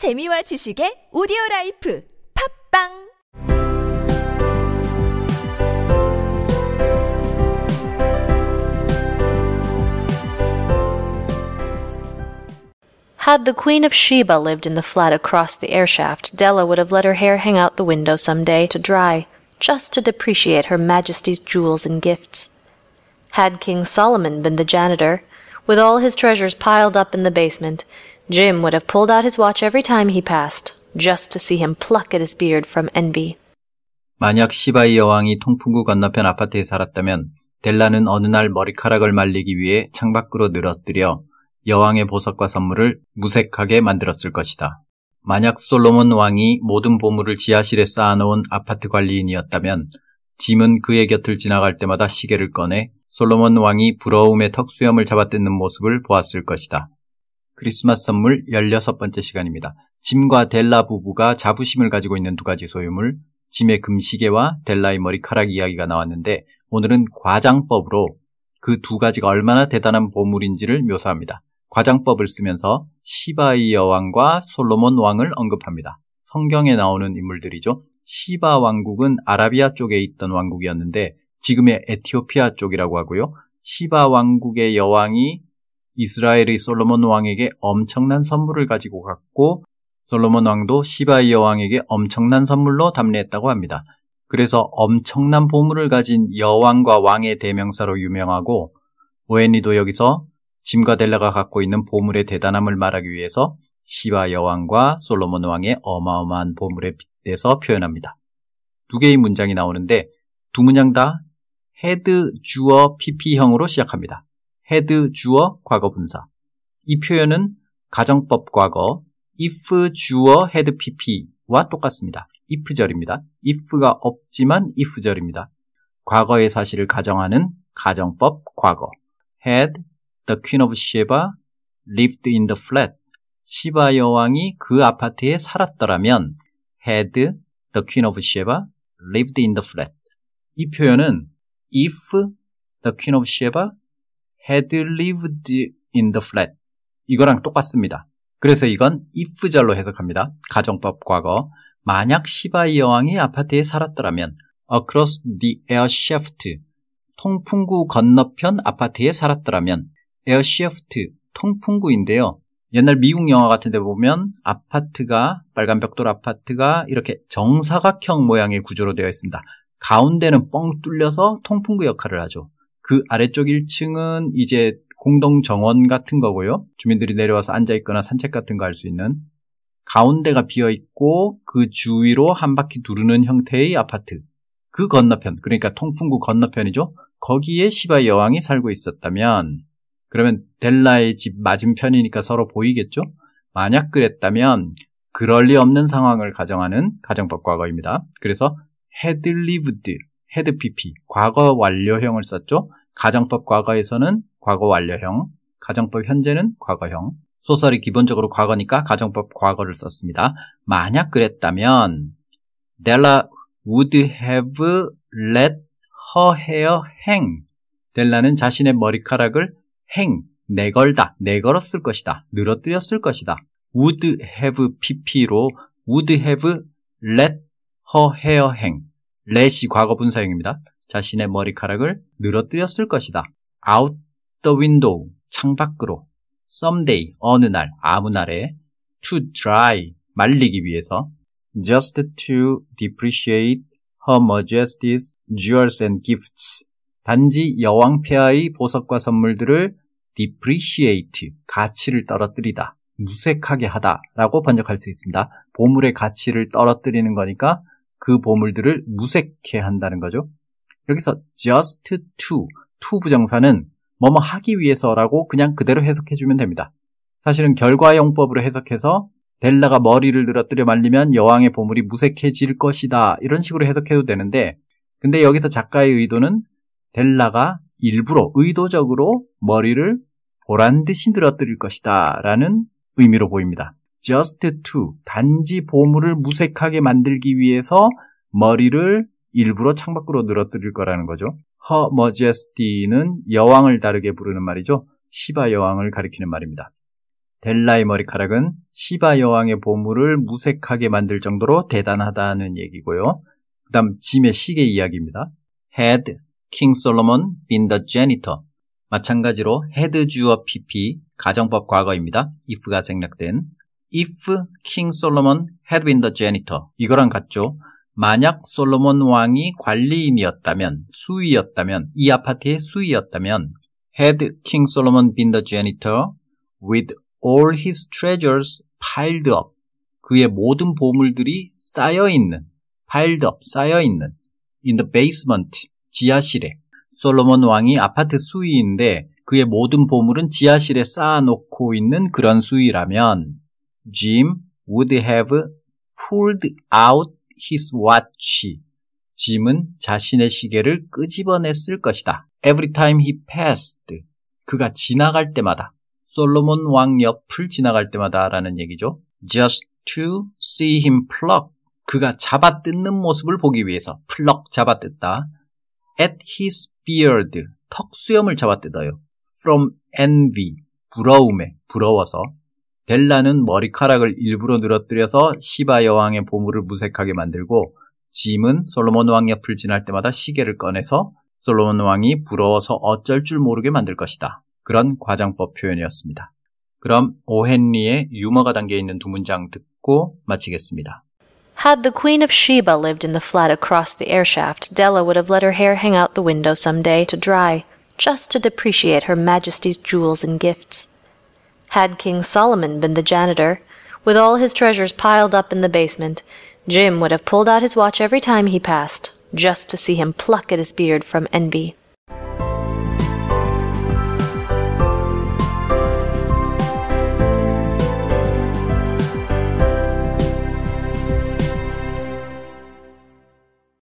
재미와 지식의 오디오 라이프 팝빵 Had the Queen of Sheba lived in the flat across the airshaft, Della would have let her hair hang out the window some day to dry, just to depreciate Her Majesty's jewels and gifts. Had King Solomon been the janitor, with all his treasures piled up in the basement, Jim would have pulled out his watch every time he passed, just to see him pluck at his beard from envy. 만약 시바이 여왕이 통풍구 건너편 아파트에 살았다면 델라는 어느 날 머리카락을 말리기 위해 창밖으로 늘어뜨려 여왕의 보석과 선물을 무색하게 만들었을 것이다. 만약 솔로몬 왕이 모든 보물을 지하실에 쌓아놓은 아파트 관리인이었다면 짐은 그의 곁을 지나갈 때마다 시계를 꺼내 솔로몬 왕이 부러움의 턱수염을 잡아뜯는 모습을 보았을 것이다. 크리스마스 선물 16번째 시간입니다. 짐과 델라 부부가 자부심을 가지고 있는 두 가지 소유물, 짐의 금시계와 델라의 머리카락 이야기가 나왔는데 오늘은 과장법으로 그 두 가지가 얼마나 대단한 보물인지를 묘사합니다. 과장법을 쓰면서 시바이 여왕과 솔로몬 왕을 언급합니다. 성경에 나오는 인물들이죠. 시바 왕국은 아라비아 쪽에 있던 왕국이었는데 지금의 에티오피아 쪽이라고 하고요. 시바 왕국의 여왕이 이스라엘의 솔로몬 왕에게 엄청난 선물을 가지고 갔고 솔로몬 왕도 시바이 여왕에게 엄청난 선물로 답례했다고 합니다. 그래서 엄청난 보물을 가진 여왕과 왕의 대명사로 유명하고 오웬리도 여기서 짐과 델라가 갖고 있는 보물의 대단함을 말하기 위해서 시바 여왕과 솔로몬 왕의 어마어마한 보물에 빗대서 표현합니다. 두 개의 문장이 나오는데 두 문장 다 had 주어 pp형으로 시작합니다. had 주어 과거 분사. 이 표현은 가정법 과거 if 주어 had pp와 똑같습니다. if절입니다. if가 없지만 if절입니다. 과거의 사실을 가정하는 가정법 과거. had the queen of Sheba lived in the flat. 시바 여왕이 그 아파트에 살았더라면 had the queen of Sheba lived in the flat. 이 표현은 if the queen of Sheba had lived in the flat. 이거랑 똑같습니다. 그래서 이건 if절로 해석합니다. 가정법 과거. 만약 시바이 여왕이 아파트에 살았더라면 across the air shaft 통풍구 건너편 아파트에 살았더라면 air shaft 통풍구인데요. 옛날 미국 영화 같은 데 보면 아파트가 빨간 벽돌 아파트가 이렇게 정사각형 모양의 구조로 되어 있습니다. 가운데는 뻥 뚫려서 통풍구 역할을 하죠. 그 아래쪽 1층은 이제 공동 정원 같은 거고요. 주민들이 내려와서 앉아 있거나 산책 같은 거 할 수 있는 가운데가 비어 있고 그 주위로 한 바퀴 두르는 형태의 아파트. 그 건너편, 그러니까 통풍구 건너편이죠. 거기에 시바 여왕이 살고 있었다면 그러면 델라의 집 맞은편이니까 서로 보이겠죠? 만약 그랬다면 그럴 리 없는 상황을 가정하는 가정법 과거입니다. 그래서 had lived, had pp, 과거 완료형을 썼죠. 가정법 과거에서는 과거 완료형, 가정법 현재는 과거형, 소설이 기본적으로 과거니까 가정법 과거를 썼습니다. 만약 그랬다면 델라 would have let her hair hang. 델라는 자신의 머리카락을 행, 내걸다, 내걸었을 것이다, 늘어뜨렸을 것이다. would have pp로 would have let her hair hang. let이 과거 분사형입니다. 자신의 머리카락을 늘어뜨렸을 것이다. out the window, 창밖으로. someday, 어느 날, 아무 날에. to dry, 말리기 위해서. just to depreciate her majesty's jewels and gifts. 단지 여왕 폐하의 보석과 선물들을 depreciate, 가치를 떨어뜨리다, 무색하게 하다라고 번역할 수 있습니다. 보물의 가치를 떨어뜨리는 거니까 그 보물들을 무색해 한다는 거죠. 여기서 just to, to 부정사는 뭐뭐 하기 위해서라고 그냥 그대로 해석해 주면 됩니다. 사실은 결과용법으로 해석해서 델라가 머리를 늘어뜨려 말리면 여왕의 보물이 무색해질 것이다. 이런 식으로 해석해도 되는데, 근데 여기서 작가의 의도는 델라가 일부러 의도적으로 머리를 보란 듯이 늘어뜨릴 것이다. 라는 의미로 보입니다. just to, 단지 보물을 무색하게 만들기 위해서 머리를 일부러 창밖으로 늘어뜨릴 거라는 거죠. Her Majesty는 여왕을 다르게 부르는 말이죠. 시바 여왕을 가리키는 말입니다. 델라의 머리카락은 시바 여왕의 보물을 무색하게 만들 정도로 대단하다는 얘기고요. 그 다음 짐의 시계 이야기입니다. Had King Solomon been the janitor. 마찬가지로 had 주어 pp 가정법 과거입니다. if가 생략된 if King Solomon had been the janitor 이거랑 같죠. 만약 솔로몬 왕이 관리인이었다면 수위였다면 이 아파트의 수위였다면 had King Solomon been the janitor with all his treasures piled up 그의 모든 보물들이 쌓여 있는 piled up 쌓여 있는 in the basement 지하실에 솔로몬 왕이 아파트 수위인데 그의 모든 보물은 지하실에 쌓아놓고 있는 그런 수위라면 Jim would have pulled out his watch. 짐은 자신의 시계를 끄집어냈을 것이다. Every time he passed. 그가 지나갈 때마다 솔로몬 왕 옆을 지나갈 때마다 라는 얘기죠. Just to see him pluck. 그가 잡아뜯는 모습을 보기 위해서 플럭 잡아뜯다. At his beard. 턱 수염을 잡아뜯어요. From envy. 부러움에 부러워서 델라는 머리카락을 일부러 늘어뜨려서 시바 여왕의 보물을 무색하게 만들고 짐은 솔로몬 왕 옆을 지날 때마다 시계를 꺼내서 솔로몬 왕이 부러워서 어쩔 줄 모르게 만들 것이다. 그런 과장법 표현이었습니다. 그럼 오헨리의 유머가 담겨 있는 두 문장 듣고 마치겠습니다. Had the Queen of Sheba lived in the flat across the air shaft, Della would have let her hair hang out the window some day to dry, just to depreciate Her Majesty's jewels and gifts. Had King Solomon been the janitor, with all his treasures piled up in the basement, Jim would have pulled out his watch every time he passed, just to see him pluck at his beard from envy.